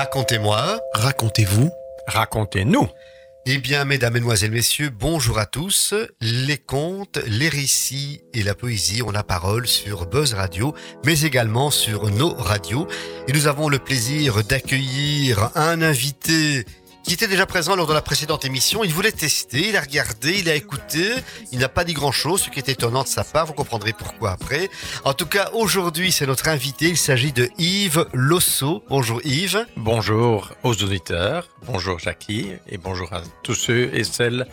Racontez-moi. Racontez-vous. Racontez-nous. Eh bien, mesdames, mesdemoiselles, messieurs, bonjour à tous. Les contes, les récits et la poésie ont la parole sur Buzz Radio, mais également sur nos radios. Et nous avons le plaisir d'accueillir un invité qui était déjà présent lors de la précédente émission. Il voulait tester, il a regardé, il a écouté. Il n'a pas dit grand-chose, ce qui est étonnant de sa part. Vous comprendrez pourquoi après. En tout cas, aujourd'hui, c'est notre invité. Il s'agit de Yves Losso. Bonjour Yves. Bonjour aux auditeurs. Bonjour Jackie. Et bonjour à tous ceux et celles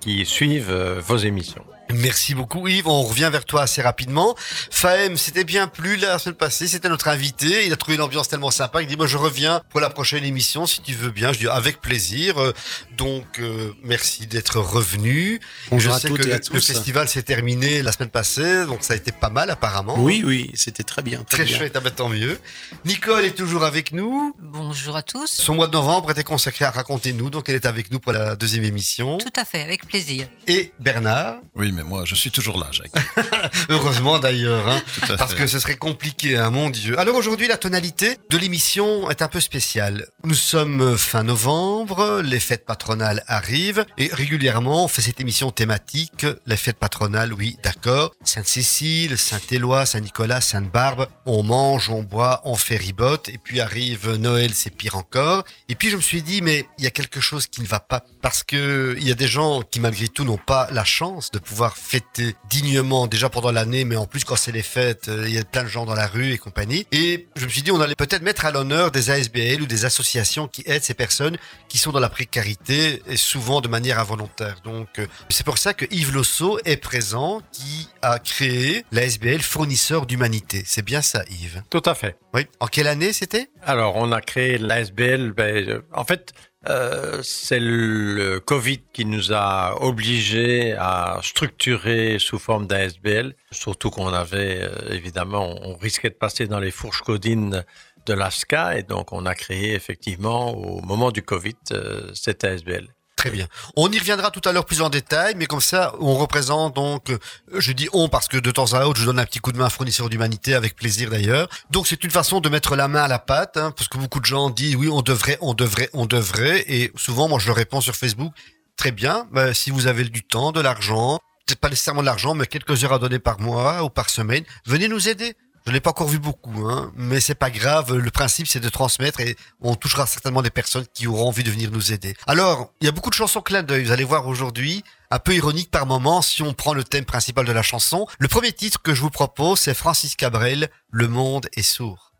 qui suivent euh, vos émissions. Merci beaucoup Yves, on revient vers toi assez rapidement. Fahem, c'était bien plus la semaine passée, c'était notre invité, il a trouvé l'ambiance tellement sympa, il dit moi je reviens pour la prochaine émission si tu veux bien. Je dis avec plaisir. Euh, donc euh, merci d'être revenu. Bonjour je à sais toutes que et à le, tous. le festival s'est terminé la semaine passée, donc ça a été pas mal apparemment. Oui, oui, c'était très bien. Très bien. chouette, ah ben, tant mieux. Nicole est toujours avec nous. Bonjour à tous. Son mois de novembre était consacré à raconter nous, donc elle est avec nous pour la deuxième émission. Tout à fait, avec plaisir. Et Bernard, Oui, mais moi, je suis toujours là, Jacques. heureusement d'ailleurs, hein, parce que ce serait compliqué, hein, mon Dieu. Alors aujourd'hui, la tonalité de l'émission est un peu spéciale. Nous sommes fin novembre, les fêtes patronales arrivent, et régulièrement on fait cette émission thématique. Les fêtes patronales, oui, d'accord. Sainte-Cécile, Saint-Éloi, Saint-Nicolas, Sainte-Barbe, on mange, on boit, on fait ribote, et puis arrive Noël, c'est pire encore. Et puis je me suis dit, mais il y a quelque chose qui ne va pas, parce que il y a des gens qui malgré tout n'ont pas la chance de pouvoir fêter dignement déjà pendant l'année, mais en plus quand c'est les fêtes, euh, il y a plein de gens dans la rue et compagnie. Et je me suis dit, on allait peut-être mettre à l'honneur des ASBL ou des associations qui aident ces personnes qui sont dans la précarité et souvent de manière involontaire. Donc euh, c'est pour ça que Yves Losso est présent, qui a créé l'ASBL fournisseur d'humanité. C'est bien ça, Yves? Tout à fait. Oui. En quelle année c'était? Alors, on a créé l'ASBL. Ben, euh, en fait, euh, c'est le Covid qui nous a obligés à structurer sous forme d'ASBL. Surtout qu'on avait, euh, évidemment, on risquait de passer dans les fourches codines de l'ASCA. Et donc, on a créé effectivement, au moment du Covid, euh, cette ASBL. Très bien. On y reviendra tout à l'heure plus en détail, mais comme ça, on représente donc, euh, je dis on parce que de temps à autre, je donne un petit coup de main à fournisseur d'humanité avec plaisir d'ailleurs. Donc c'est une façon de mettre la main à la pâte, hein, parce que beaucoup de gens disent oui, on devrait, on devrait, on devrait, et souvent moi je leur réponds sur Facebook, très bien, ben, si vous avez du temps, de l'argent, peut-être pas nécessairement de l'argent, mais quelques heures à donner par mois ou par semaine, venez nous aider. Je l'ai pas encore vu beaucoup, hein, mais c'est pas grave. Le principe, c'est de transmettre et on touchera certainement des personnes qui auront envie de venir nous aider. Alors, il y a beaucoup de chansons clin d'œil. Vous allez voir aujourd'hui, un peu ironique par moment, si on prend le thème principal de la chanson. Le premier titre que je vous propose, c'est Francis Cabrel, Le monde est sourd.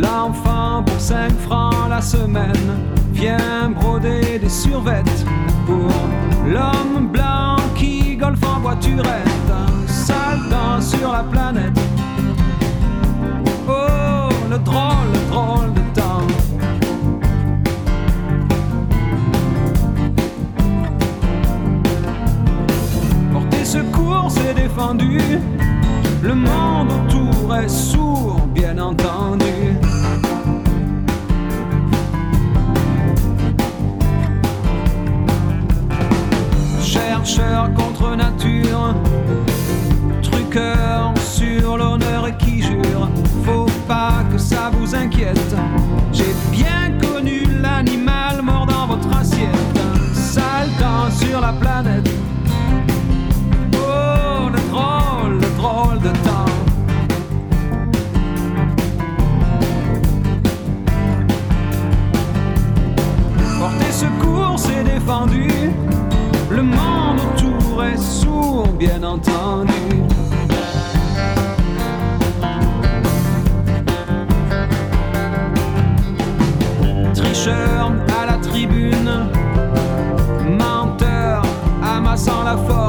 L'enfant pour 5 francs la semaine vient broder des survettes pour l'homme blanc qui golfe en voiturette, sale temps sur la planète. Oh, le drôle, le drôle de temps. Porter secours, c'est défendu. Le monde autour est sourd, bien entendu. Chercheur contre nature, truqueur sur l'honneur et qui jure, faut pas que ça vous inquiète. J'ai bien connu l'animal mort dans votre assiette, sale temps sur la planète. Oh, le drôle, le drôle de temps. Porter secours, c'est défendu. Le monde autour est sourd, bien entendu. Tricheur à la tribune, menteur amassant la fortune,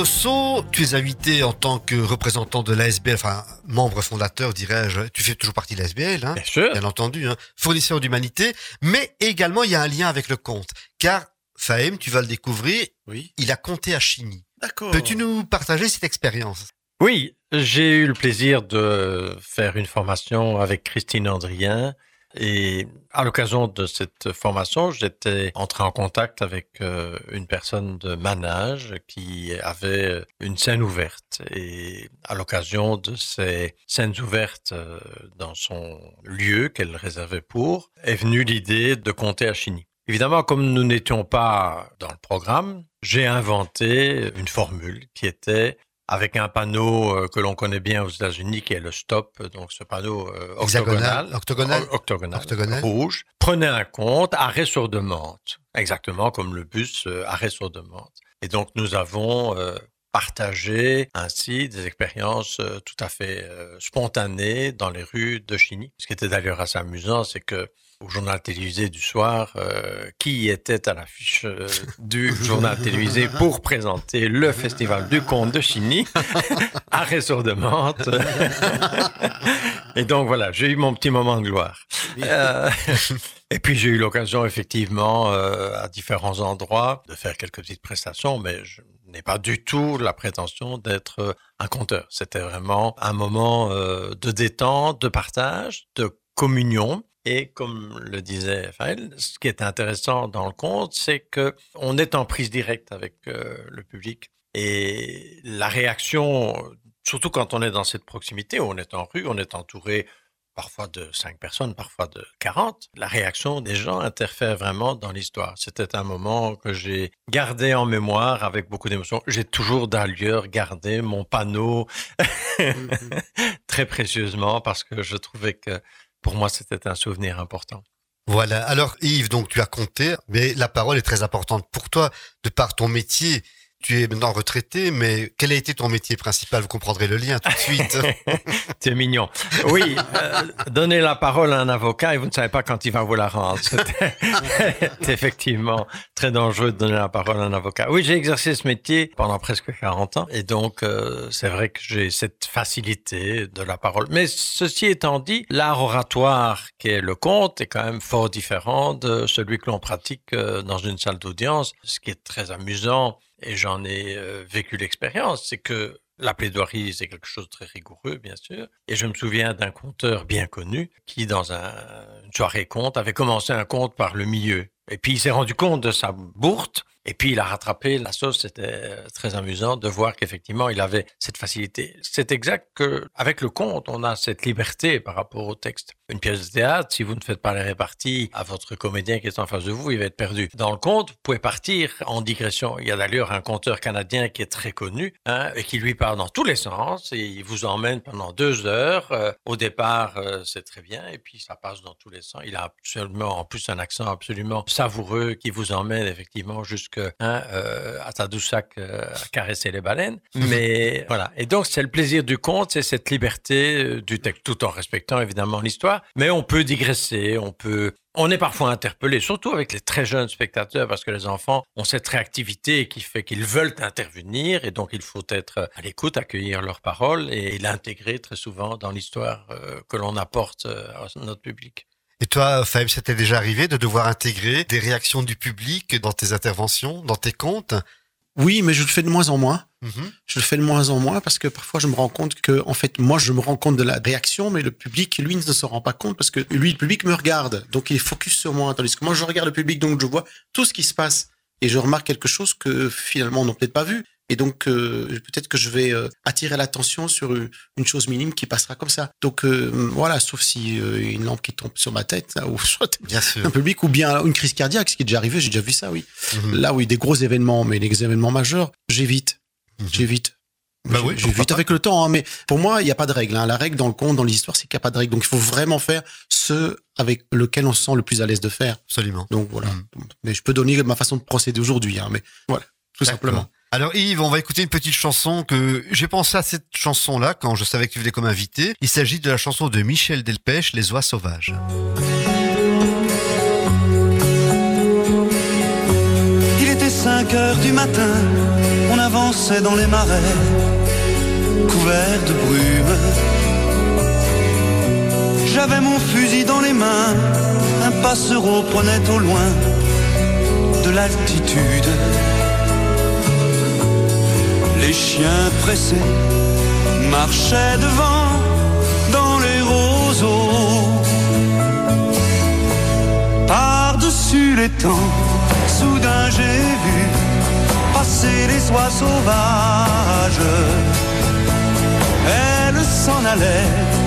donc, Yves Losso, tu es invité en tant que représentant de l'ASBL, enfin membre fondateur, dirais-je. Tu fais toujours partie de l'ASBL, hein Bien sûr. bien entendu, hein, fournisseur d'humanité, mais également il y a un lien avec le compte, car Fahem, tu vas le découvrir, Oui. il a compté à Chigny. D'accord. Peux-tu nous partager cette expérience? Oui, j'ai eu le plaisir de faire une formation avec Christine Andrien. Et à l'occasion de cette formation, j'étais entré en contact avec euh, une personne de Manage qui avait une scène ouverte. Et à l'occasion de ces scènes ouvertes euh, dans son lieu qu'elle réservait pour, est venue l'idée de compter à Chigny. Évidemment, comme nous n'étions pas dans le programme, j'ai inventé une formule qui était avec un panneau euh, que l'on connaît bien aux États-Unis, qui est le stop, donc ce panneau euh, octogonal, octogonal, octogonal, octogonal. rouge. Prenez un compte, arrêt sur demande, exactement comme le bus euh, arrêt sur demande. Et donc nous avons partagé ainsi des expériences euh, tout à fait euh, spontanées dans les rues de Chigny. Ce qui était d'ailleurs assez amusant, c'est que au journal télévisé du soir, euh, qui était à l'affiche euh, du journal télévisé pour présenter le festival du conte de Chigny, arrêt sur demande. Et donc voilà, j'ai eu mon petit moment de gloire. Euh, et puis j'ai eu l'occasion effectivement à différents endroits de faire quelques petites prestations, mais je n'ai pas du tout la prétention d'être un conteur. C'était vraiment un moment de détente, de partage, de communion. Et comme le disait Raphaël, ce qui est intéressant dans le conte, c'est que on est en prise directe avec euh, le public et la réaction, surtout quand on est dans cette proximité, on est en rue, on est entouré parfois de 5 personnes, parfois de 40, la réaction des gens interfère vraiment dans l'histoire. C'était un moment que j'ai gardé en mémoire avec beaucoup d'émotion. J'ai toujours d'ailleurs gardé mon panneau très précieusement parce que je trouvais que pour moi c'était un souvenir important. Voilà. Alors Yves, donc tu as compté, mais la parole est très importante pour toi, de par ton métier. Tu es maintenant retraité, mais quel a été ton métier principal? Vous comprendrez le lien tout de suite. C'est mignon. Oui, euh, donner la parole à un avocat et vous ne savez pas quand il va vous la rendre. C'est effectivement très dangereux de donner la parole à un avocat. Oui, j'ai exercé ce métier pendant presque 40 ans et donc euh, c'est vrai que j'ai cette facilité de la parole. Mais ceci étant dit, l'art oratoire qui est le conte est quand même fort différent de celui que l'on pratique euh, dans une salle d'audience. Ce qui est très amusant, et j'en ai vécu l'expérience, c'est que la plaidoirie, c'est quelque chose de très rigoureux, bien sûr. Et je me souviens d'un conteur bien connu qui, dans un, une soirée conte, avait commencé un conte par le milieu. Et puis, il s'est rendu compte de sa bourte. Et puis, il a rattrapé la sauce. C'était très amusant de voir qu'effectivement, il avait cette facilité. C'est exact que, avec le conte, on a cette liberté par rapport au texte. Une pièce de théâtre, si vous ne faites pas les réparties à votre comédien qui est en face de vous, il va être perdu. Dans le conte, vous pouvez partir en digression. Il y a d'ailleurs un conteur canadien qui est très connu hein, et qui lui parle dans tous les sens et il vous emmène pendant deux heures. Euh, au départ, euh, c'est très bien et puis ça passe dans tous les sens. Il a absolument, en plus, un accent absolument savoureux qui vous emmène effectivement jusque que hein, euh, à Tadoussac euh, à caresser les baleines. Mais voilà. Et donc, c'est le plaisir du conte, c'est cette liberté euh, du texte, tout en respectant évidemment l'histoire. Mais on peut digresser, on peut. On est parfois interpellé, surtout avec les très jeunes spectateurs, parce que les enfants ont cette réactivité qui fait qu'ils veulent intervenir, et donc il faut être à l'écoute, accueillir leurs paroles et l'intégrer très souvent dans l'histoire que l'on apporte à notre public. Et toi, Fabien, c'était déjà arrivé de devoir intégrer des réactions du public dans tes interventions, dans tes contes Oui, mais je le fais de moins en moins. Mhm. Je le fais de moins en moins parce que parfois je me rends compte que, en fait, moi, je me rends compte de la réaction, mais le public, lui, ne se rend pas compte parce que lui, le public me regarde. Donc, il est focus sur moi. Tandis que moi, je regarde le public, donc je vois tout ce qui se passe. Et je remarque quelque chose que finalement, on n'a peut-être pas vu. Et donc, euh, peut-être que je vais euh, attirer l'attention sur une une chose minime qui passera comme ça. Donc, euh, voilà, sauf si euh, une lampe qui tombe sur ma tête, là, ou Bien sûr. un public, ou bien une crise cardiaque, ce qui est déjà arrivé, j'ai déjà vu ça, oui. Mhm. Là, oui, des gros événements, mais les événements majeurs, j'évite. Mhm. J'évite. Bah oui, pas. avec le temps, hein, mais pour moi, il n'y a pas de règle. hein. La règle dans le conte, dans l'histoire, c'est qu'il n'y a pas de règle. Donc, il faut vraiment faire ce avec lequel on se sent le plus à l'aise de faire. Absolument. Donc, voilà. Mhm. Mais je peux donner ma façon de procéder aujourd'hui, hein, mais voilà, tout simplement. Alors Yves, on va écouter une petite chanson que j'ai pensé à cette chanson-là quand je savais que tu venais comme invité. Il s'agit de la chanson de Michel Delpech, Les oies sauvages. Il était 5 heures du matin, on avançait dans les marais, couverts de brume. J'avais mon fusil dans les mains, un passereau prenait au loin de l'altitude. Les chiens pressés marchaient devant dans les roseaux. Par-dessus les temps, soudain j'ai vu passer les oies sauvages. Elles s'en allaient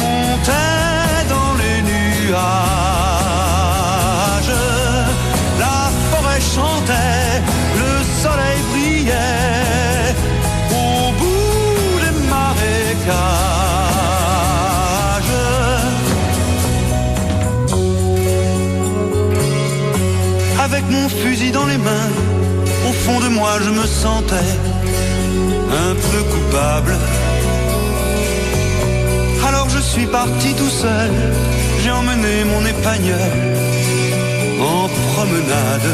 montait dans les nuages. La forêt chantait, le soleil brillait au bout des marécages. Avec mon fusil dans les mains, au fond de moi je me sentais un peu coupable. Je suis parti tout seul, j'ai emmené mon épagneur en promenade.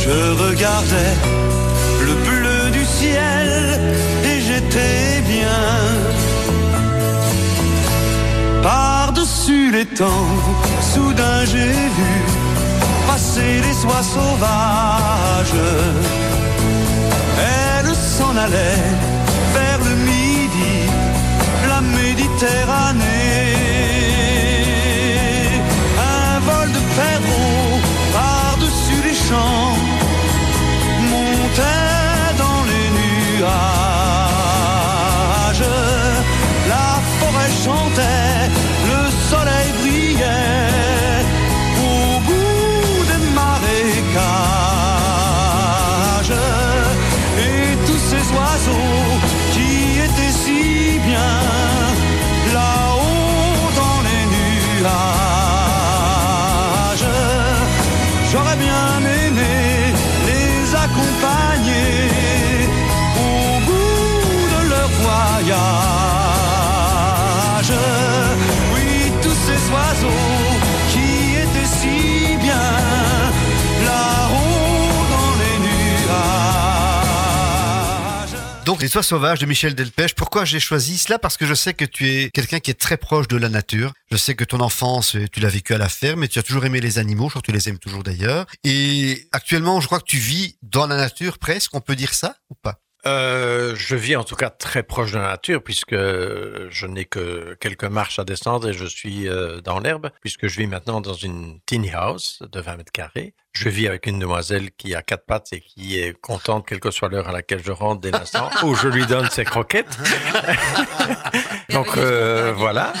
Je regardais le bleu du ciel et j'étais bien. Par-dessus les temps, soudain j'ai vu passer les oies sauvages. Elles s'en allaient vers le midi, la Méditerranée. Un vol de perdreaux par-dessus les champs oies sauvages de Michel Delpech, pourquoi j'ai choisi cela? Parce que je sais que tu es quelqu'un qui est très proche de la nature. Je sais que ton enfance, euh, tu l'as vécu à la ferme et tu as toujours aimé les animaux, je crois que tu les aimes toujours d'ailleurs. Et actuellement, je crois que tu vis dans la nature presque, on peut dire ça ou pas? Euh, je vis en tout cas très proche de la nature puisque je n'ai que quelques marches à descendre et je suis euh, dans l'herbe puisque je vis maintenant dans une tiny house de 20 mètres carrés Je vis avec une demoiselle qui a quatre pattes et qui est contente, quelle que soit l'heure à laquelle je rentre, dès l'instant où je lui donne ses croquettes. Donc euh, voilà.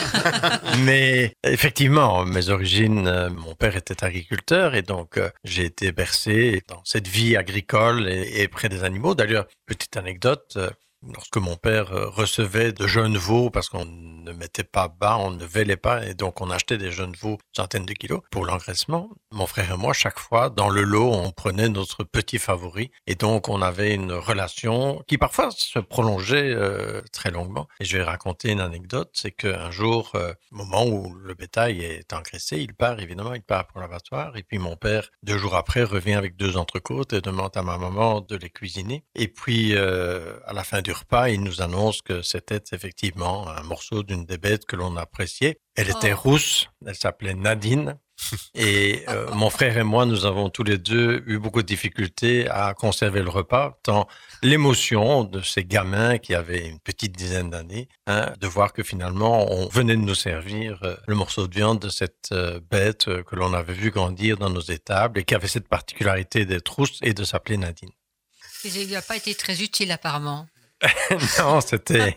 Mais effectivement, mes origines, euh, mon père était agriculteur et donc euh, j'ai été bercé dans cette vie agricole et, et près des animaux. D'ailleurs, petite anecdote. Euh, Lorsque mon père euh, recevait de jeunes veaux, parce qu'on ne mettait pas bas, on ne vélait pas, et donc on achetait des jeunes veaux, centaines de kilos, pour l'engraissement, mon frère et moi, chaque fois, dans le lot, on prenait notre petit favori, et donc on avait une relation qui parfois se prolongeait euh, très longuement. Et je vais raconter une anecdote, c'est qu'un jour, euh, au moment où le bétail est engraissé, il part, évidemment, il part pour l'abattoir, et puis mon père, deux jours après, revient avec deux entrecôtes et demande à ma maman de les cuisiner. Et puis, euh, à la fin du repas, il nous annonce que c'était effectivement un morceau d'une des bêtes que l'on appréciait. Elle était Oh. rousse, elle s'appelait Nadine. Et euh, mon frère et moi, nous avons tous les deux eu beaucoup de difficultés à conserver le repas, tant l'émotion de ces gamins qui avaient une petite dizaine d'années, hein, de voir que finalement, on venait de nous servir euh, le morceau de viande de cette euh, bête que l'on avait vu grandir dans nos étables et qui avait cette particularité d'être rousse et de s'appeler Nadine. Il lui a pas été très utile apparemment. non, c'était.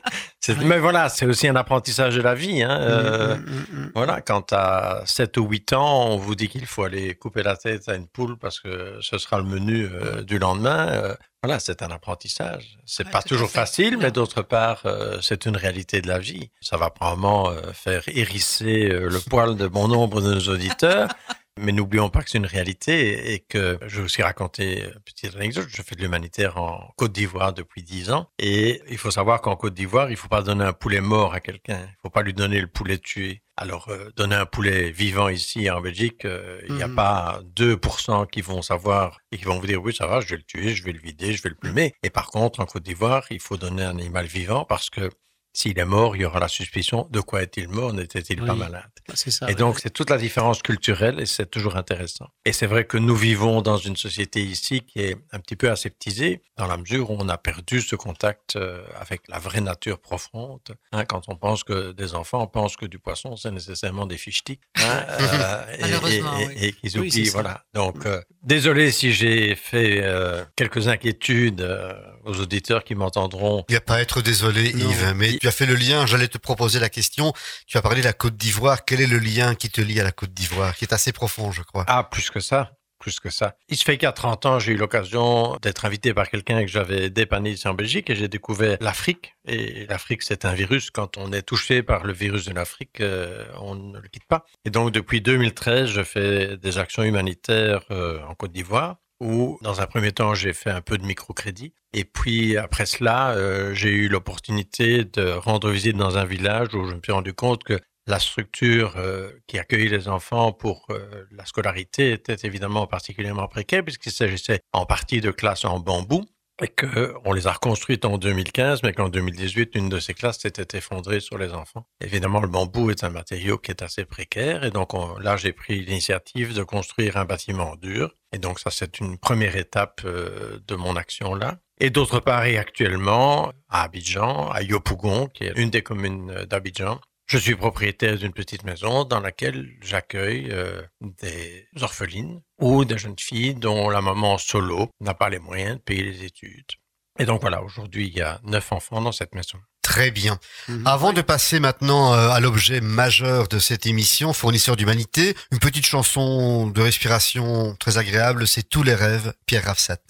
Mais voilà, c'est aussi un apprentissage de la vie. Hein. euh, Mm, mm, mm, mm. Voilà, quand à 7 ou 8 ans, on vous dit qu'il faut aller couper la tête à une poule parce que ce sera le menu euh, du lendemain. euh, voilà, c'est un apprentissage. C'est Ouais, pas toujours fait. facile, mais d'autre part, euh, c'est une réalité de la vie. Ça va probablement euh, faire hérisser euh, le poil de bon nombre de nos auditeurs. Mais n'oublions pas que c'est une réalité et que je vais aussi raconter une petite anecdote. Je fais de l'humanitaire en Côte d'Ivoire depuis 10 ans et il faut savoir qu'en Côte d'Ivoire, il faut pas donner un poulet mort à quelqu'un. Il faut pas lui donner le poulet tué. Alors, euh, donner un poulet vivant ici en Belgique, euh, il n'y a Mhm. pas 2% qui vont savoir et qui vont vous dire oui, ça va, je vais le tuer, je vais le vider, je vais le plumer. Et par contre, en Côte d'Ivoire, il faut donner un animal vivant parce que s'il est mort, il y aura la suspicion de quoi est-il mort, n'était-il pas malade ça. et ouais. donc, c'est toute la différence culturelle et c'est toujours intéressant. Et c'est vrai que nous vivons dans une société ici qui est un petit peu aseptisée, dans la mesure où on a perdu ce contact euh, avec la vraie nature profonde. Hein, quand on pense que des enfants pensent que du poisson, c'est nécessairement des fichetiques. Hein, euh, et- Malheureusement, et, oui. et- et qu'ils oublient, voilà. Donc, euh, désolé si j'ai fait euh, quelques inquiétudes euh, aux auditeurs qui m'entendront. Il n'y a pas à être désolé, Non. Yves, mais tu as fait le lien. J'allais te proposer la question. Tu as parlé de la Côte d'Ivoire. Quel est le lien qui te lie à la Côte d'Ivoire, qui est assez profond, je crois? Ah, plus que ça. Plus que ça. Il se fait qu'à 30 ans, j'ai eu l'occasion d'être invité par quelqu'un que j'avais dépanné ici en Belgique et j'ai découvert l'Afrique. Et l'Afrique, c'est un virus. Quand on est touché par le virus de l'Afrique, euh, on ne le quitte pas. Et donc, depuis 2013, je fais des actions humanitaires euh, en Côte d'Ivoire où, dans un premier temps, j'ai fait un peu de microcrédit. Et puis, après cela, euh, j'ai eu l'opportunité de rendre visite dans un village où je me suis rendu compte que la structure euh, qui accueillait les enfants pour euh, la scolarité était évidemment particulièrement précaire puisqu'il s'agissait en partie de classes en bambou et qu'on les a reconstruites en 2015, mais qu'en 2018, une de ces classes s'était effondrée sur les enfants. Évidemment, le bambou est un matériau qui est assez précaire, et donc on- là, j'ai pris l'initiative de construire un bâtiment dur. Et donc ça, c'est une première étape euh, de mon action là. Et d'autre part, et actuellement, à Abidjan, à Yopougon, qui est une des communes d'Abidjan, je suis propriétaire d'une petite maison dans laquelle j'accueille euh, des orphelines ou des jeunes filles dont la maman solo n'a pas les moyens de payer les études. Et donc voilà, aujourd'hui, il y a neuf enfants dans cette maison. Très bien. Mhm. Avant de passer maintenant euh, à l'objet majeur de cette émission, fournisseur d'humanité, une petite chanson de respiration très agréable, c'est Tous les rêves, Pierre Rafsat.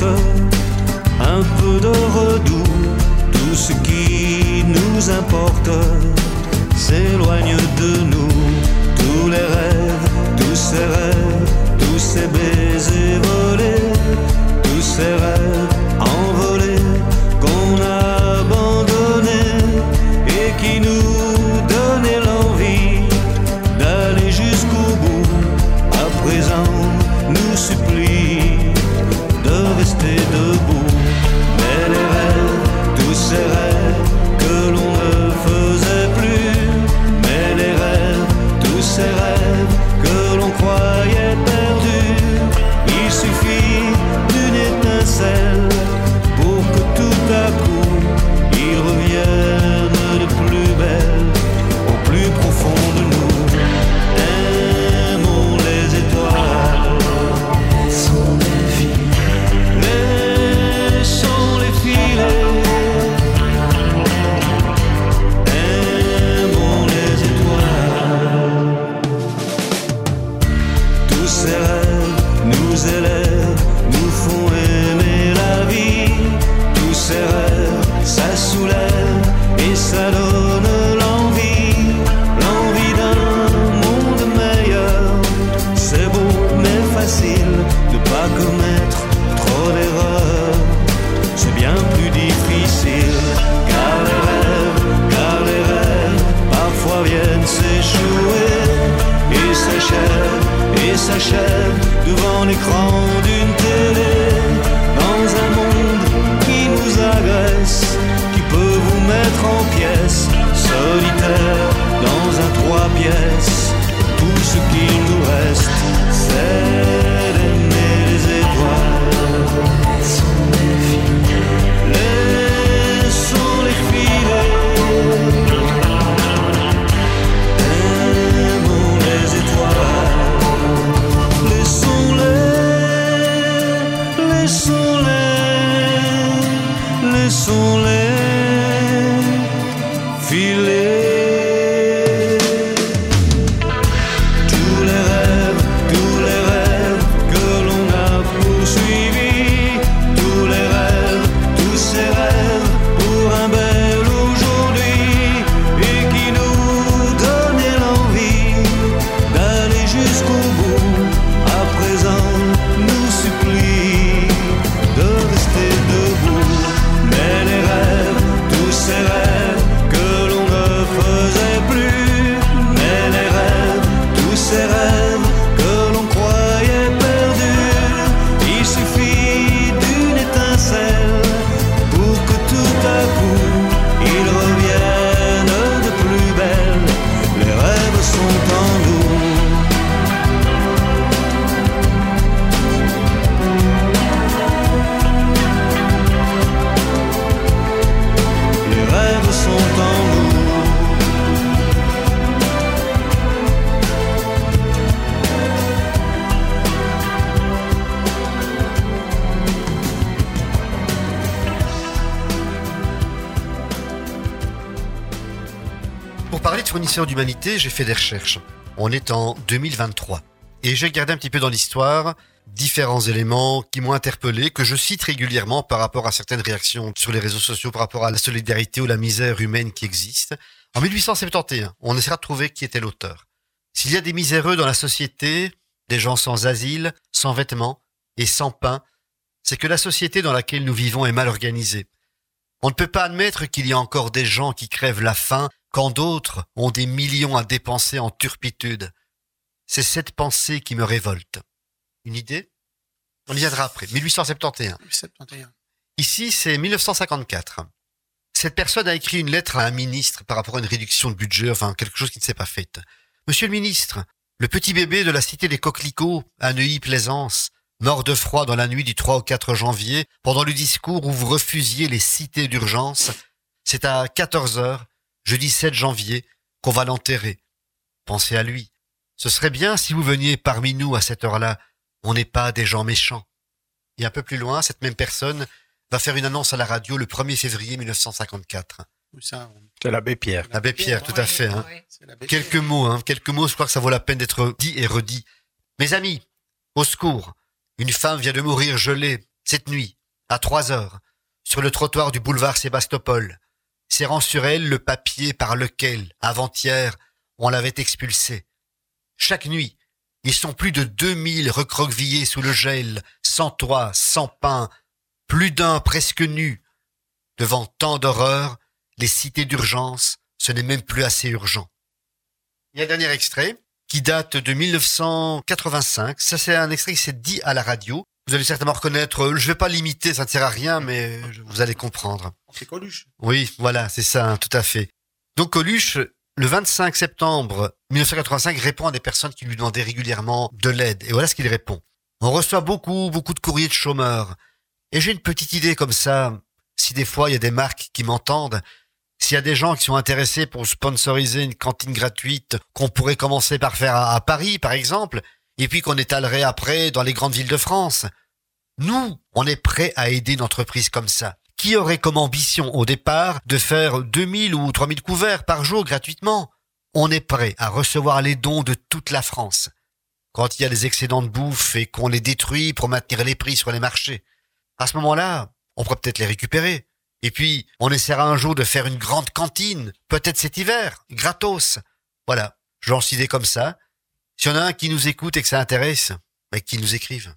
Apporte D'humanité, j'ai fait des recherches. On est en 2023. Et j'ai regardé un petit peu dans l'histoire différents éléments qui m'ont interpellé, que je cite régulièrement par rapport à certaines réactions sur les réseaux sociaux, par rapport à la solidarité ou la misère humaine qui existe. En 1871, on essaiera de trouver qui était l'auteur. S'il y a des miséreux dans la société, des gens sans asile, sans vêtements et sans pain, c'est que la société dans laquelle nous vivons est mal organisée. On ne peut pas admettre qu'il y a encore des gens qui crèvent la faim quand d'autres ont des millions à dépenser en turpitude. C'est cette pensée qui me révolte. Une idée? On y viendra après. 1871. 71. Ici, c'est 1954. Cette personne a écrit une lettre à un ministre par rapport à une réduction de budget, enfin quelque chose qui ne s'est pas fait. Monsieur le ministre, le petit bébé de la cité des coquelicots, à Neuilly-Plaisance, mort de froid dans la nuit du 3 au 4 janvier, pendant le discours où vous refusiez les cités d'urgence, c'est à 14 heures, jeudi 7 janvier, qu'on va l'enterrer. Pensez à lui. Ce serait bien si vous veniez parmi nous à cette heure-là. On n'est pas des gens méchants. Et un peu plus loin, cette même personne va faire une annonce à la radio le 1er février 1954. Où ça on- C'est l'abbé Pierre. L'abbé Pierre, tout à fait. Hein. Quelques mots, hein, quelques mots, je crois que ça vaut la peine d'être dit et redit. Mes amis, au secours, une femme vient de mourir gelée, cette nuit, à trois heures, sur le trottoir du boulevard Sébastopol, serrant sur elle le papier par lequel, avant-hier, on l'avait expulsée. Chaque nuit, ils sont plus de 2000 recroquevillés sous le gel, sans toit, sans pain, plus d'un presque nu. Devant tant d'horreurs, les cités d'urgence, ce n'est même plus assez urgent. Il y a un dernier extrait qui date de 1985. Ça, c'est un extrait qui s'est dit à la radio. Vous allez certainement reconnaître, euh, je vais pas l'imiter, ça ne sert à rien, mais vous allez comprendre. C'est Coluche. Oui, voilà, c'est ça, hein, tout à fait. Donc Coluche, le 25 septembre 1985, répond à des personnes qui lui demandaient régulièrement de l'aide. Et voilà ce qu'il répond. On reçoit beaucoup, beaucoup de courriers de chômeurs. Et j'ai une petite idée comme ça, si des fois il y a des marques qui m'entendent, s'il y a des gens qui sont intéressés pour sponsoriser une cantine gratuite qu'on pourrait commencer par faire à, à Paris, par exemple, et puis qu'on étalerait après dans les grandes villes de France. Nous, on est prêt à aider une entreprise comme ça. Qui aurait comme ambition au départ de faire 2000 ou 3000 couverts par jour gratuitement? On est prêt à recevoir les dons de toute la France. Quand il y a des excédents de bouffe et qu'on les détruit pour maintenir les prix sur les marchés. À ce moment-là, on pourrait peut-être les récupérer. Et puis, on essaiera un jour de faire une grande cantine, peut-être cet hiver, gratos. Voilà, je lance l'idée comme ça. S'il y en a un qui nous écoute et que ça intéresse, mais qui nous écrive.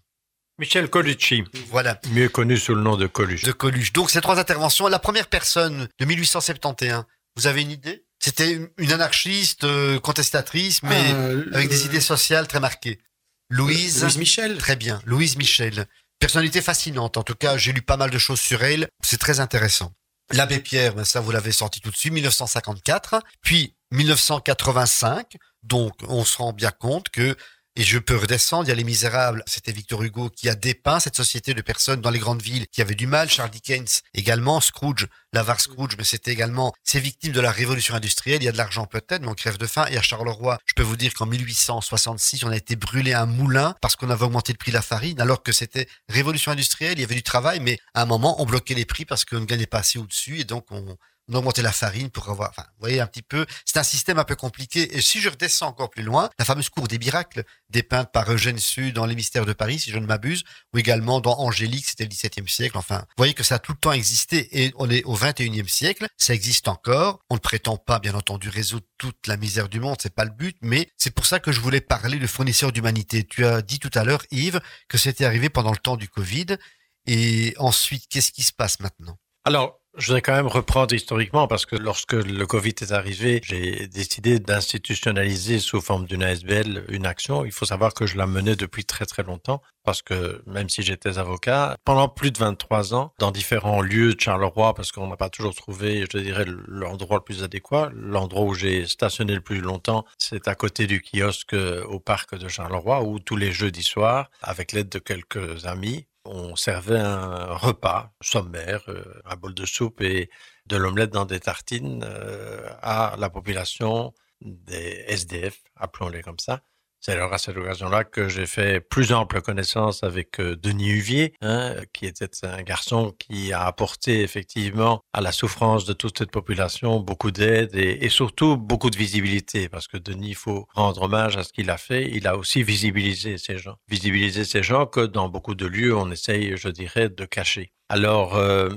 Michel Colucci, Voilà, mieux connu sous le nom de Coluche. de Coluche. Donc ces trois interventions, la première personne de 1871, vous avez une idée? C'était une- anarchiste euh, contestatrice, mais Euh, avec des idées sociales très marquées. Louise, Louise Michel. Très bien, Louise Michel. Personnalité fascinante. En tout cas, j'ai lu pas mal de choses sur elle. C'est très intéressant. L'abbé Pierre, ben ça vous l'avez senti tout de suite, 1954. Puis 1985. Donc, on se rend bien compte que et je peux redescendre, il y a Les Misérables, c'était Victor Hugo qui a dépeint cette société de personnes dans les grandes villes qui avaient du mal. Charles Dickens également, Scrooge, l'avare Scrooge, mais c'était également ces victimes de la révolution industrielle. Il y a de l'argent peut-être, mais on crève de faim. Et à Charleroi, je peux vous dire qu'en 1866, on a été brûlé un moulin parce qu'on avait augmenté le prix de la farine, alors que c'était révolution industrielle, il y avait du travail, mais à un moment, on bloquait les prix parce qu'on ne gagnait pas assez au-dessus et donc on, on augmentait la farine pour avoir, enfin, vous voyez un petit peu, c'est un système un peu compliqué. Et si je redescends encore plus loin, la fameuse cour des miracles, dépeinte par Eugène Sue dans Les Mystères de Paris, si je ne m'abuse, ou également dans Angélique, c'était le XVIIe siècle. Enfin, vous voyez que ça a tout le temps existé et on est au XXIe siècle, ça existe encore. On ne prétend pas, bien entendu, résoudre toute la misère du monde, c'est pas le but, mais c'est pour ça que je voulais parler de fournisseurs d'humanité. Tu as dit tout à l'heure, Yves, que c'était arrivé pendant le temps du Covid. Et ensuite, qu'est-ce qui se passe maintenant? Alors, je voudrais quand même reprendre historiquement parce que lorsque le Covid est arrivé, j'ai décidé d'institutionnaliser sous forme d'une ASBL une action. Il faut savoir que je la menais depuis très très longtemps parce que même si j'étais avocat, pendant plus de 23 ans, dans différents lieux de Charleroi, parce qu'on n'a pas toujours trouvé, je dirais, l'endroit le plus adéquat, l'endroit où j'ai stationné le plus longtemps, c'est à côté du kiosque au parc de Charleroi où tous les jeudis soirs, avec l'aide de quelques amis, on servait un repas sommaire, euh, un bol de soupe et de l'omelette dans des tartines euh, à la population des SDF, appelons-les comme ça. C'est alors à cette occasion-là que j'ai fait plus ample connaissance avec euh, Denis Huvier, hein, qui était un garçon qui a apporté effectivement à la souffrance de toute cette population beaucoup d'aide et, surtout beaucoup de visibilité, parce que Denis, il faut rendre hommage à ce qu'il a fait. Il a aussi visibilisé ces gens, visibilisé ces gens que dans beaucoup de lieux on essaye, je dirais, de cacher. Alors, euh,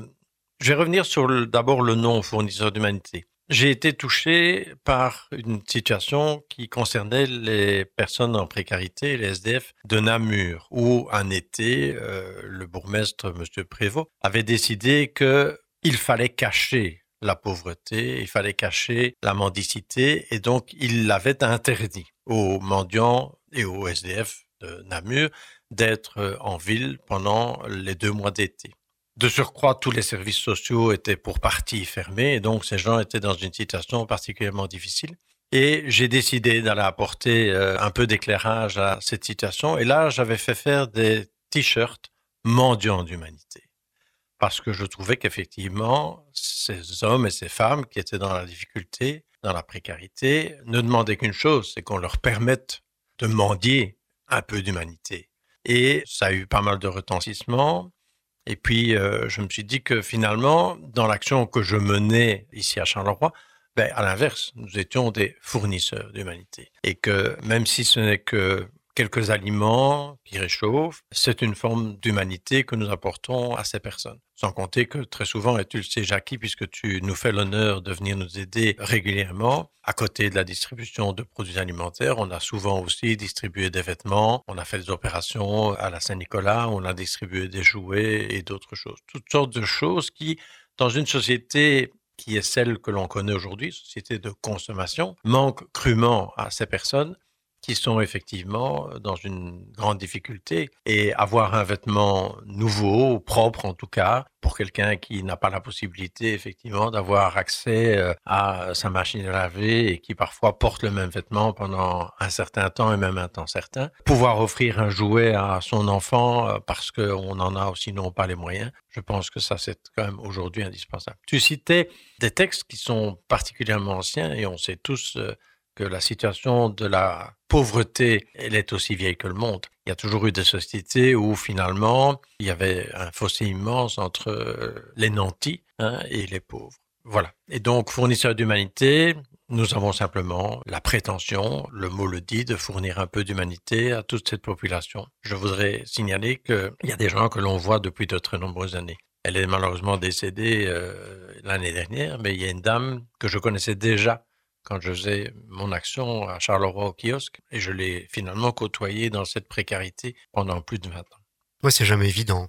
je vais revenir sur d'abord le nom fournisseur d'humanité. J'ai été touché par une situation qui concernait les personnes en précarité, les SDF de Namur, où un été, euh, le bourgmestre, M. Prévost, avait décidé qu'il fallait cacher la pauvreté, il fallait cacher la mendicité, et donc il l'avait interdit aux mendiants et aux SDF de Namur d'être en ville pendant les deux mois d'été. De surcroît, tous les services sociaux étaient pour partie fermés, et donc ces gens étaient dans une situation particulièrement difficile. Et j'ai décidé d'aller apporter euh, un peu d'éclairage à cette situation. Et là, j'avais fait faire des t-shirts mendiants d'humanité. Parce que je trouvais qu'effectivement, ces hommes et ces femmes qui étaient dans la difficulté, dans la précarité, ne demandaient qu'une chose, c'est qu'on leur permette de mendier un peu d'humanité. Et ça a eu pas mal de retentissement. Et puis, euh, je me suis dit que finalement, dans l'action que je menais ici à Charleroi, ben, à l'inverse, nous étions des fournisseurs d'humanité. Et que même si ce n'est que quelques aliments qui réchauffent, c'est une forme d'humanité que nous apportons à ces personnes. Sans compter que très souvent, et tu le sais Jackie, puisque tu nous fais l'honneur de venir nous aider régulièrement, à côté de la distribution de produits alimentaires, on a souvent aussi distribué des vêtements, on a fait des opérations à la Saint-Nicolas, on a distribué des jouets et d'autres choses. Toutes sortes de choses qui, dans une société qui est celle que l'on connaît aujourd'hui, société de consommation, manquent crûment à ces personnes qui sont effectivement dans une grande difficulté. Et avoir un vêtement nouveau, propre en tout cas, pour quelqu'un qui n'a pas la possibilité effectivement d'avoir accès euh, à sa machine à laver et qui parfois porte le même vêtement pendant un certain temps et même un temps certain, pouvoir offrir un jouet à son enfant euh, parce qu'on en a aussi non pas les moyens, je pense que ça c'est quand même aujourd'hui indispensable. Tu citais des textes qui sont particulièrement anciens et on sait tous euh, que la situation de la pauvreté, elle est aussi vieille que le monde. Il y a toujours eu des sociétés où finalement il y avait un fossé immense entre euh, les nantis hein, et les pauvres. Voilà. Et donc, fournisseurs d'humanité, nous avons simplement la prétention, le mot le dit, de fournir un peu d'humanité à toute cette population. Je voudrais signaler qu'il y a des gens que l'on voit depuis de très nombreuses années. Elle est malheureusement décédée euh, l'année dernière, mais il y a une dame que je connaissais déjà quand je faisais mon action à Charleroi au kiosque et je l'ai finalement côtoyé dans cette précarité pendant plus de 20 ans. Ouais, c'est jamais évident.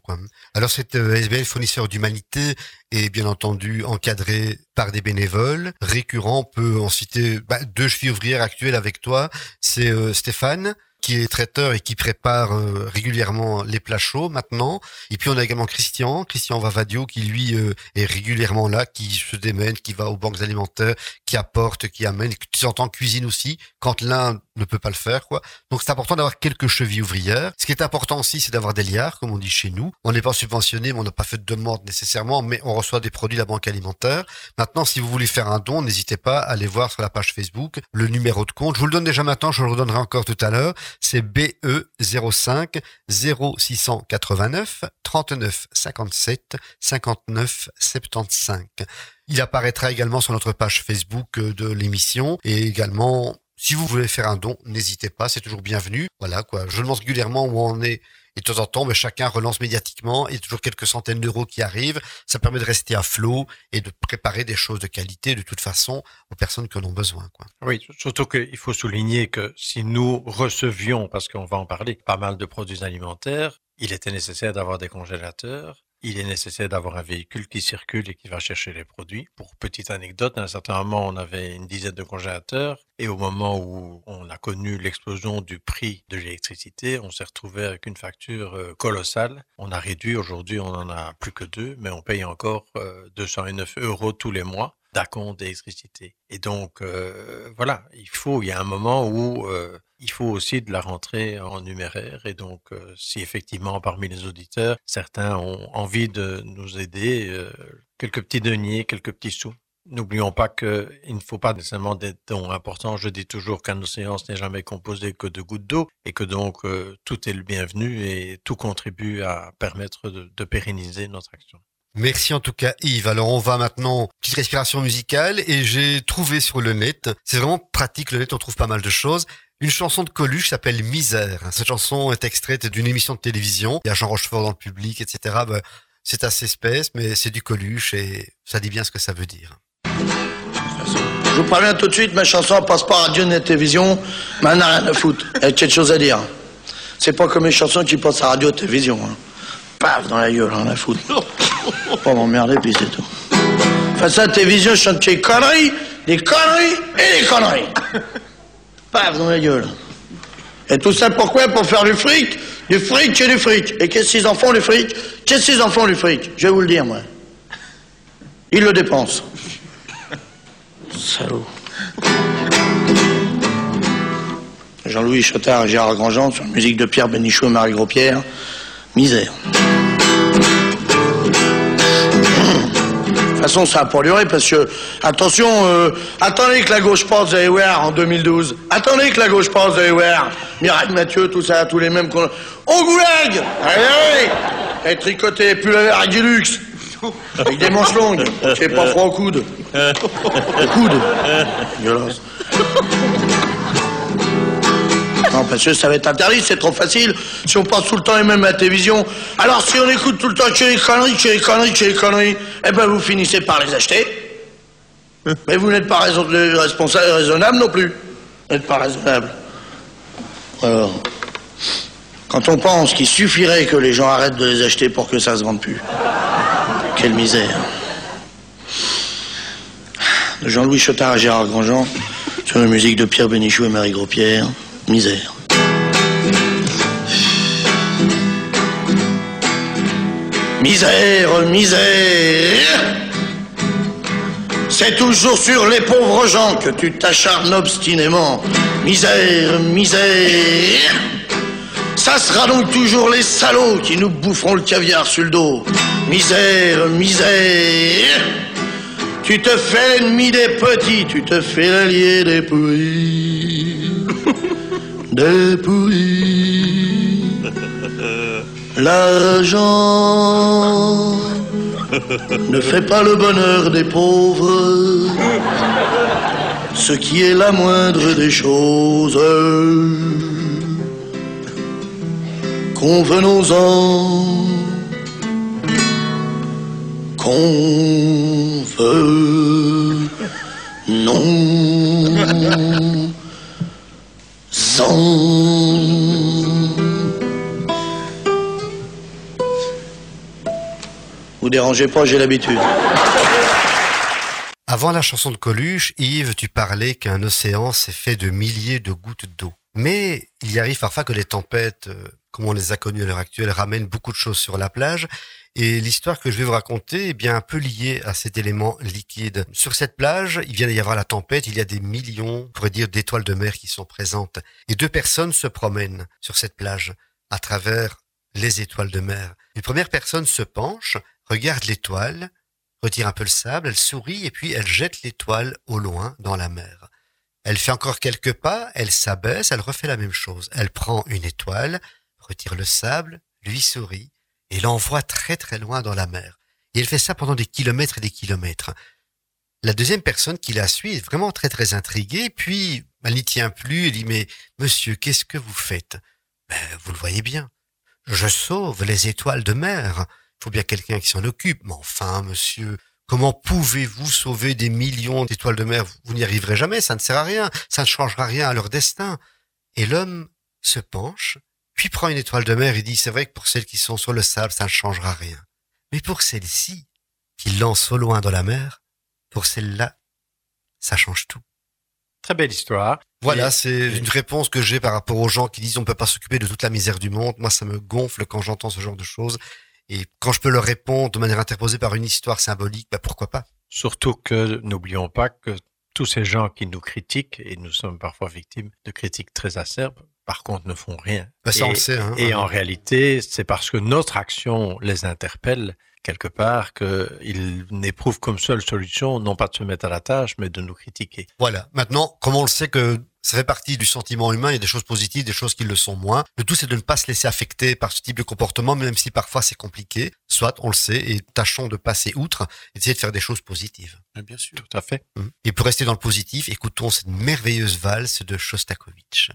Alors cette euh, SBL fournisseur d'humanité est bien entendu encadré par des bénévoles récurrents. On peut en citer bah, deux chevilles ouvrières actuelles avec toi. C'est euh, Stéphane qui est traiteur et qui prépare euh, régulièrement les plats chauds maintenant. Et puis on a également Christian, Christian Vavadio, qui lui euh, est régulièrement là, qui se démène, qui va aux banques alimentaires, qui apporte, qui amène, qui s'entend cuisine aussi, quand l'un ne peut pas le faire, quoi. Donc c'est important d'avoir quelques chevilles ouvrières. Ce qui est important aussi, c'est d'avoir des liards, comme on dit chez nous. On n'est pas subventionné, mais on n'a pas fait de demande nécessairement, mais on reçoit des produits de la banque alimentaire. Maintenant, si vous voulez faire un don, n'hésitez pas à aller voir sur la page Facebook le numéro de compte. Je vous le donne déjà maintenant, je le redonnerai encore tout à l'heure. C'est BE 05 0689 39 57 59 75. Il apparaîtra également sur notre page Facebook euh, de l'émission et également si vous voulez faire un don, n'hésitez pas, c'est toujours bienvenu. Voilà quoi. Je demande régulièrement où on est. Et de temps en temps, mais chacun relance médiatiquement. Il y a toujours quelques centaines d'euros qui arrivent. Ça permet de rester à flot et de préparer des choses de qualité de toute façon aux personnes qui en ont besoin. Quoi. Oui, surtout qu'il faut souligner que si nous recevions, parce qu'on va en parler, pas mal de produits alimentaires, il était nécessaire d'avoir des congélateurs il est nécessaire d'avoir un véhicule qui circule et qui va chercher les produits. Pour petite anecdote, à un certain moment, on avait une dizaine de congélateurs et au moment où on a connu l'explosion du prix de l'électricité, on s'est retrouvé avec une facture euh, colossale. On a réduit, aujourd'hui on en a plus que deux, mais on paye encore 209 euh, euros tous les mois d'acompte d'électricité. Et donc, euh, voilà, il faut, il y a un moment où il faut aussi de la rentrée en numéraire. Et donc, euh, si effectivement, parmi les auditeurs, certains ont envie de nous aider, euh, quelques petits deniers, quelques petits sous. N'oublions pas qu'il ne faut pas nécessairement des dons importants. Je dis toujours qu'un océan n'est jamais composé que de gouttes d'eau et que donc euh, tout est le bienvenu et tout contribue à permettre de pérenniser notre action. Merci en tout cas Yves. Alors on va maintenant petite respiration musicale et j'ai trouvé sur le net, c'est vraiment pratique le net, on trouve pas mal de choses une chanson de Coluche s'appelle Misère. Cette chanson est extraite d'une émission de télévision. Il y a Jean Rochefort dans le public, etc. Ben, c'est assez espèce, mais c'est du Coluche et ça dit bien ce que ça veut dire. Je vous préviens tout de suite, ma chanson passe pas radio ni télévision, mais rien à foutre. Elle a quelque chose à dire. C'est pas comme les chansons qui passent à radio télévision. Hein. Paf, dans la gueule, rien à foutre. Pas m'emmerder, puis c'est tout. Face à la télévision, je chante des conneries, des conneries et des conneries dans la gueule. Et tout ça pourquoi? Pour faire du fric Du fric et du fric. Et qu'est-ce qu'ils en font, du fric? Qu'est-ce qu'ils en font, du fric? Je vais vous le dire, moi. Ils le dépensent. Salaud. Jean-Louis Chotard et Gérard Grandjean sur la musique de Pierre Bénichou et Marie Gros-Pierre. Misère. toute façon, ça a pas parce que, attention, euh, attendez que la gauche passe, vous allez voir, en 2012. Attendez que la gauche passe, vous allez voir. Miracle Mathieu, tout ça, tous les mêmes qu'on... Au goulag Allez, allez Et tricoté, plus la avec du luxe. Avec des manches longues, c'est pas froid au coude. Au coude. Violence. Non, parce que ça va être interdit, c'est trop facile. Si on passe tout le temps et même à la télévision. Alors, si on écoute tout le temps que les conneries, que les conneries, que les conneries, eh ben, vous finissez par les acheter. Mais vous n'êtes pas responsable, raisonnable non plus. Vous n'êtes pas raisonnable. Alors, quand on pense qu'il suffirait que les gens arrêtent de les acheter pour que ça se vende plus. Quelle misère. De Jean-Louis Chotard à Gérard Grandjean, sur la musique de Pierre Bénichou et Marie Gros-Pierre misère. Misère, misère. C'est toujours sur les pauvres gens que tu t'acharnes obstinément. Misère, misère. Ça sera donc toujours les salauds qui nous boufferont le caviar sur le dos. Misère, misère. Tu te fais l'ennemi des petits, tu te fais l'allié des pourris depuis L'argent ne fait pas le bonheur des pauvres, ce qui est la moindre des choses. Convenons-en. Qu'on dérangez pas, j'ai l'habitude. Avant la chanson de Coluche, Yves, tu parlais qu'un océan s'est fait de milliers de gouttes d'eau. Mais il y arrive parfois que les tempêtes, euh, comme on les a connues à l'heure actuelle, ramènent beaucoup de choses sur la plage. Et l'histoire que je vais vous raconter est bien un peu liée à cet élément liquide. Sur cette plage, il vient d'y avoir la tempête, il y a des millions, on pourrait dire, d'étoiles de mer qui sont présentes. Et deux personnes se promènent sur cette plage à travers les étoiles de mer. Une première personne se penche, regarde l'étoile, retire un peu le sable, elle sourit et puis elle jette l'étoile au loin dans la mer. Elle fait encore quelques pas, elle s'abaisse, elle refait la même chose. Elle prend une étoile, retire le sable, lui sourit et l'envoie très très loin dans la mer. Et elle fait ça pendant des kilomètres et des kilomètres. La deuxième personne qui la suit est vraiment très très intriguée, puis elle n'y tient plus, elle dit mais monsieur, qu'est-ce que vous faites? Ben, Vous le voyez bien. Je sauve les étoiles de mer. Il faut bien quelqu'un qui s'en occupe. Mais enfin, monsieur, comment pouvez-vous sauver des millions d'étoiles de mer? Vous n'y arriverez jamais, ça ne sert à rien, ça ne changera rien à leur destin. Et l'homme se penche, puis prend une étoile de mer et dit, c'est vrai que pour celles qui sont sur le sable, ça ne changera rien. Mais pour celles-ci, qu'il lance au loin dans la mer, pour celles-là, ça change tout. Très belle histoire. Voilà, Et- c'est une réponse que j'ai par rapport aux gens qui disent on peut pas s'occuper de toute la misère du monde. Moi, ça me gonfle quand j'entends ce genre de choses. Et quand je peux leur répondre de manière interposée par une histoire symbolique, bah pourquoi pas? Surtout que n'oublions pas que tous ces gens qui nous critiquent, et nous sommes parfois victimes de critiques très acerbes, par contre ne font rien. bah, Ça, Et- on le sait. Hein. Et en réalité, c'est parce que notre action les interpelle quelque part qu'ils n'éprouvent comme seule solution, non pas de se mettre à la tâche, mais de nous critiquer. Voilà. Maintenant, comme on le sait que ça fait partie du sentiment humain, il y a des choses positives, des choses qui le sont moins. Le tout, c'est de ne pas se laisser affecter par ce type de comportement, même si parfois c'est compliqué. Soit, on le sait, et tâchons de passer outre, et d'essayer de faire des choses positives. Bien sûr. Tout à fait. Et pour rester dans le positif, écoutons cette merveilleuse valse de Shostakovich.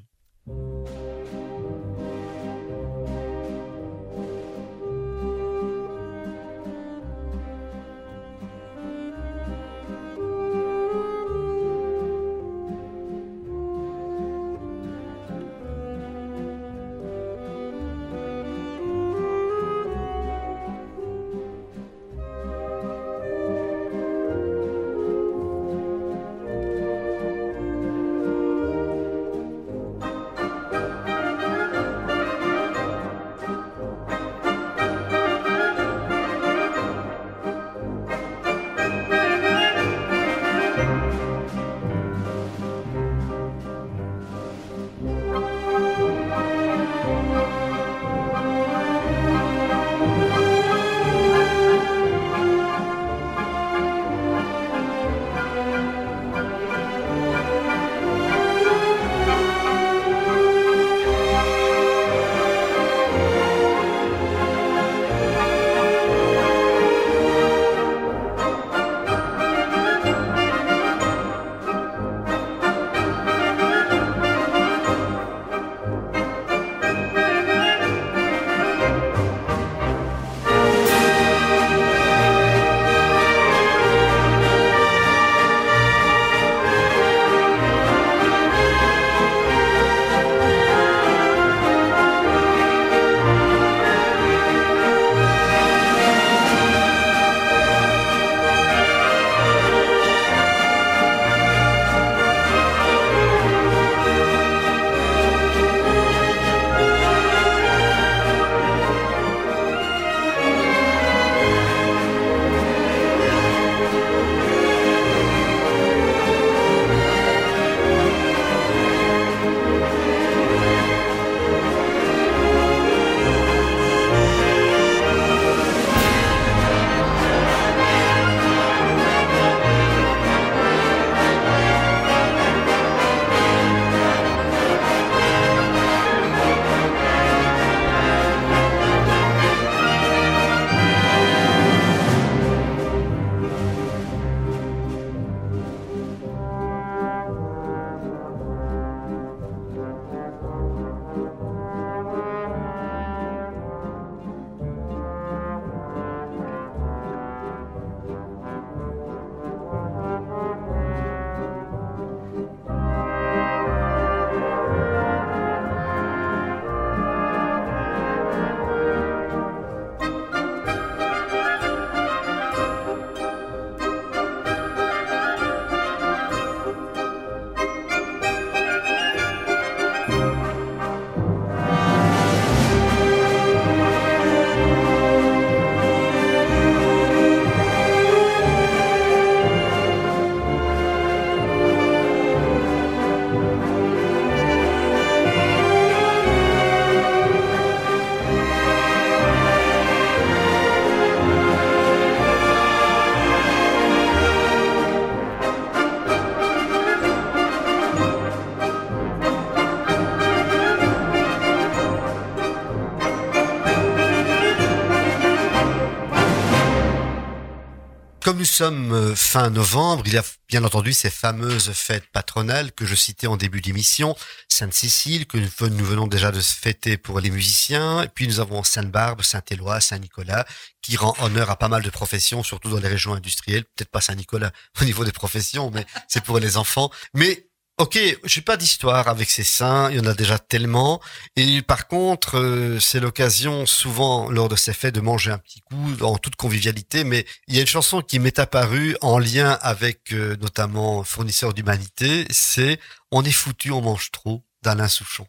Sommes euh, fin novembre, il y a bien entendu ces fameuses fêtes patronales que je citais en début d'émission, Sainte-Cécile, que nous venons déjà de fêter pour les musiciens, et puis nous avons Sainte-Barbe, Saint-Éloi, Saint-Nicolas, qui rend honneur à pas mal de professions, surtout dans les régions industrielles, peut-être pas Saint-Nicolas au niveau des professions, mais c'est pour les enfants. Mais Ok, suis pas d'histoire avec ces saints, il y en a déjà tellement. Et par contre, euh, c'est l'occasion souvent lors de ces fêtes de manger un petit coup en toute convivialité. Mais il y a une chanson qui m'est apparue en lien avec euh, notamment Fournisseur d'humanité, c'est On est foutu, on mange trop d'Alain Souchon.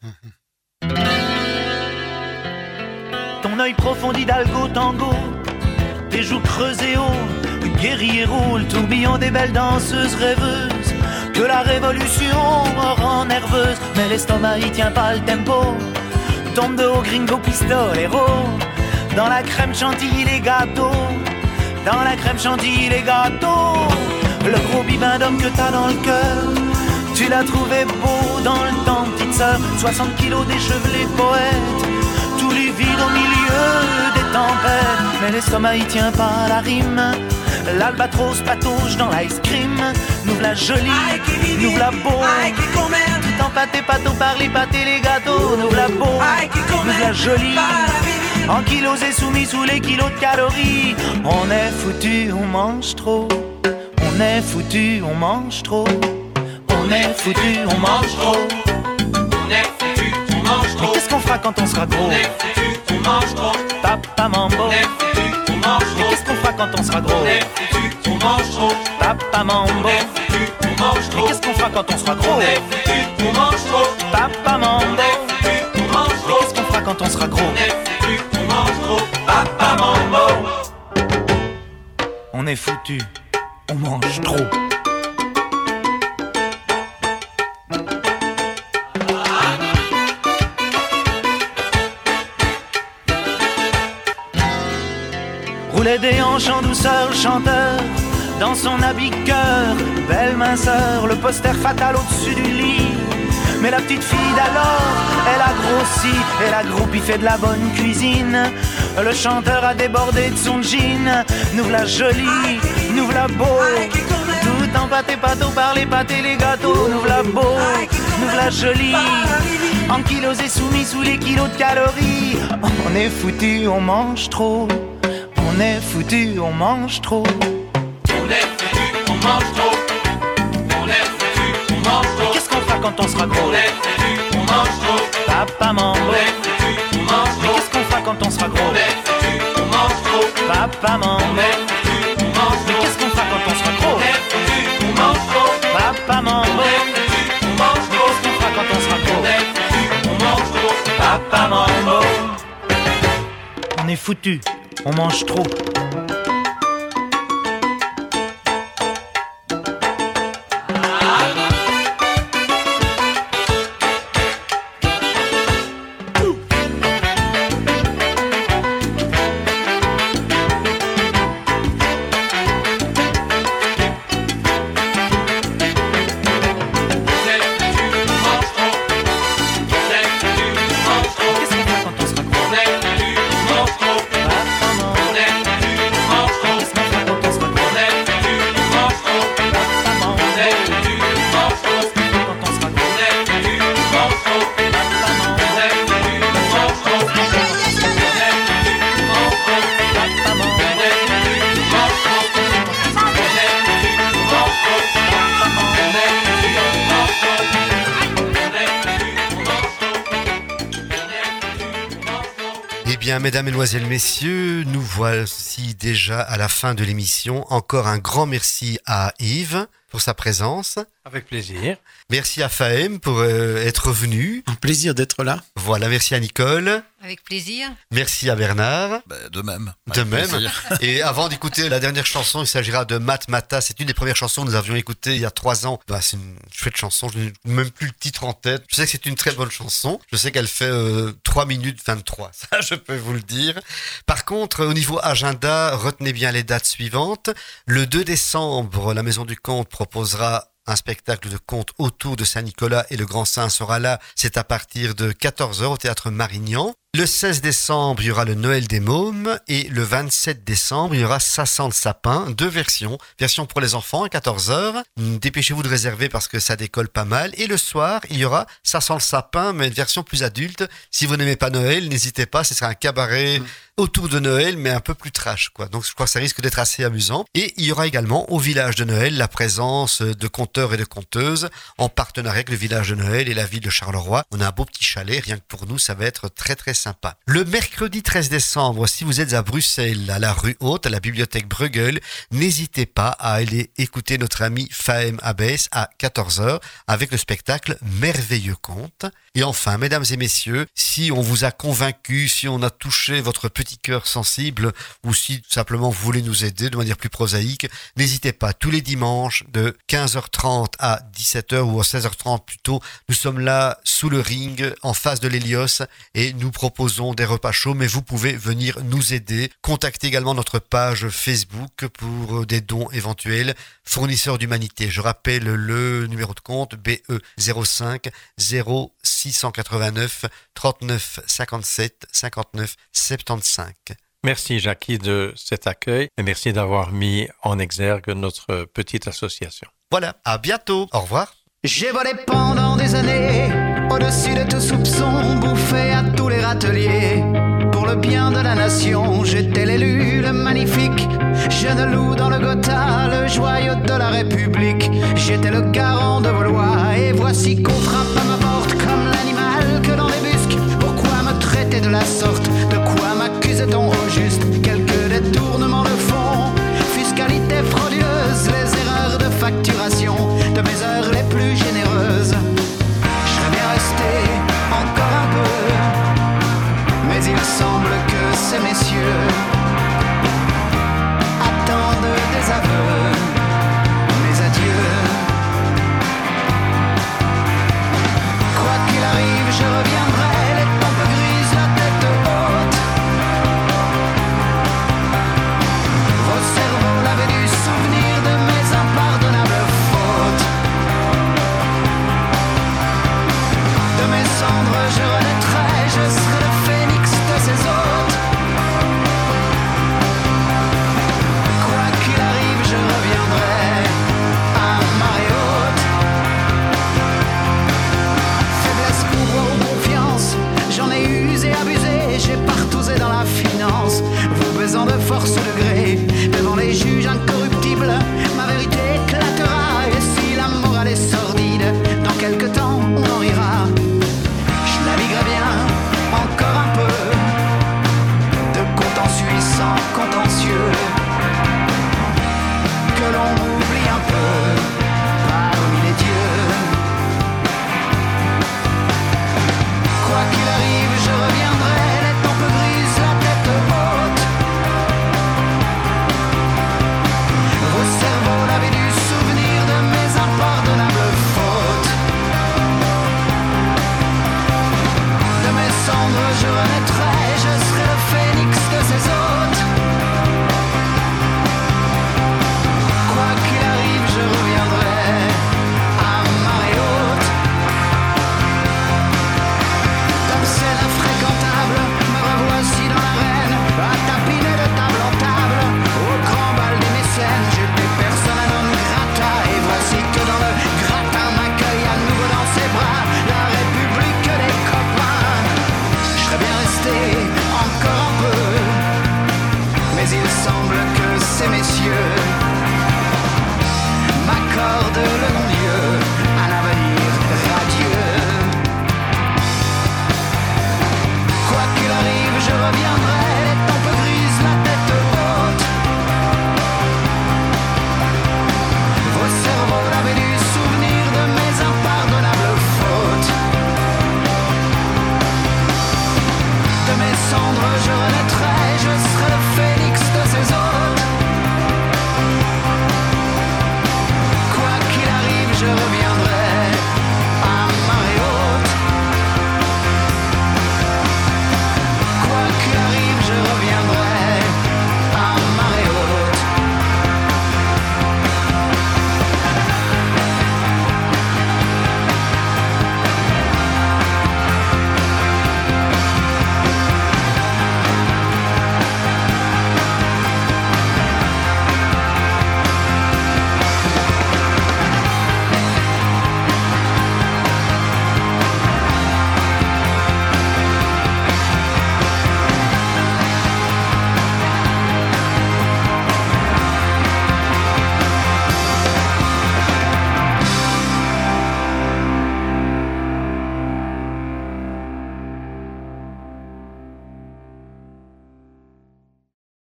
Ton œil profond d'Hidalgo tango, tes joues creusées haut, guerrier roule, tourbillon des belles danseuses rêveuses que la révolution rend nerveuse, mais l'estomac y tient pas le tempo. Tombe de haut gringo pistolero, dans la crème chantilly les gâteaux, dans la crème chantilly les gâteaux. Le gros bibin d'homme que t'as dans le cœur, tu l'as trouvé beau dans le temps, petite sœur. 60 kilos d'échevelé poète, tout livide au milieu des tempêtes, mais l'estomac y tient pas la rime. L'albatros patauge dans l'ice cream. Nous la jolie, nous la beau. Tout empâté, pâteau par les pâtés, les gâteaux. Nous la beau, nous la jolie. En kilos et soumis sous les kilos de calories. On est foutu, on mange trop. On est foutu, on mange trop. On est foutu, on mange trop. On est foutu, on mange trop. Mais qu'est-ce qu'on fera quand on sera gros On est foutu, on mange trop. Papa mambo. On est foutu, on mange Mais trop. Quand on sera gros On est foutu, on mange trop. Papa mambo. On est foutu, on mange Mais trop. qu'est-ce qu'on fera quand on sera gros On est foutu, on mange trop. Papa mambo. On est foutu, on mange Mais trop. qu'est-ce qu'on fera quand on sera gros On est foutu, on mange trop. Papa mambo. On est foutu, on mange trop. Roulait des hanches en douceur, chanteur, dans son habit cœur, belle minceur, le poster fatal au-dessus du lit. Mais la petite fille d'alors, elle a grossi, elle a groupi fait de la bonne cuisine. Le chanteur a débordé de son jean, nous jolie, nous la beau. Tout empâté, pâteau par les pâtés, les gâteaux, nous la beau, nous la jolie. En kilos et soumis sous les kilos de calories. On est foutu, on mange trop. On est foutu, on mange trop. On est foutu, on mange trop. On est foutu, on mange trop. Qu'est-ce qu'on fera quand on sera gros On est foutu, on mange trop. Papa. On est foutu, on mange trop. qu'est-ce qu'on fera quand on sera gros On est foutu, on mange trop. Papa. On est foutu, on mange trop. qu'est-ce qu'on fera quand on sera gros On est foutu, on mange trop. Papa mambo. On est foutu, on mange trop. qu'est-ce qu'on fera quand on sera On gros est foutu, on mange trop. Papa mambo. On est foutu, on mange trop. Bien, mesdames, mesdemoiselles, messieurs, nous voici déjà à la fin de l'émission. Encore un grand merci à Yves pour sa présence. Avec plaisir. Merci à Fahem pour euh, être venu. Un plaisir d'être là. Voilà, merci à Nicole. Avec plaisir. Merci à Bernard. Ben, de même. De même. plaisir. Et avant d'écouter la dernière chanson, il s'agira de Mat Mata. C'est une des premières chansons que nous avions écoutées il y a trois ans. Bah, c'est une chouette chanson. Je n'ai même plus le titre en tête. Je sais que c'est une très bonne chanson. Je sais qu'elle fait euh, 3 minutes 23. Ça, je peux vous le dire. Par contre, au niveau agenda, retenez bien les dates suivantes. Le 2 décembre, la Maison du Conte proposera un spectacle de contes autour de Saint-Nicolas et le Grand Saint sera là. C'est à partir de 14h au théâtre Marignan. Le 16 décembre, il y aura le Noël des mômes et le 27 décembre, il y aura sent le sapin, deux versions. Version pour les enfants à 14h. Dépêchez-vous de réserver parce que ça décolle pas mal. Et le soir, il y aura Ça sent le sapin, mais une version plus adulte. Si vous n'aimez pas Noël, n'hésitez pas, ce sera un cabaret Mm. autour de Noël, mais un peu plus trash, quoi. Donc je crois que ça risque d'être assez amusant. Et il y aura également au village de Noël la présence de conteurs et de conteuses en partenariat avec le village de Noël et la ville de Charleroi. On a un beau petit chalet, rien que pour nous, ça va être très très Le mercredi 13 décembre, si vous êtes à Bruxelles, à la rue Haute, à la bibliothèque Bruegel, n'hésitez pas à aller écouter notre ami Fahem Abbès à 14h avec le spectacle Merveilleux Conte. Et enfin, mesdames et messieurs, si on vous a convaincu, si on a touché votre petit cœur sensible, ou si tout simplement vous voulez nous aider de manière plus prosaïque, n'hésitez pas, tous les dimanches de 15h30 à 17h ou à 16h30 plutôt, nous sommes là sous le ring, en face de l'Hélios, et nous proposons des repas chauds, mais vous pouvez venir nous aider. Contactez également notre page Facebook pour des dons éventuels. Fournisseurs d'humanité, je rappelle le numéro de compte BE 05 0689 39 57 59 75. Merci Jackie de cet accueil et merci d'avoir mis en exergue notre petite association. Voilà, à bientôt. Au revoir. J'ai volé pendant des années, au-dessus de tout soupçon, bouffé à tous les râteliers. Pour le bien de la nation, j'étais l'élu, le magnifique. Jeune loup dans le Gotha, le joyau de la République. J'étais le garant de vos et voici qu'on frappe à ma porte comme l'animal que l'on débusque. Pourquoi me traiter de la sorte? here.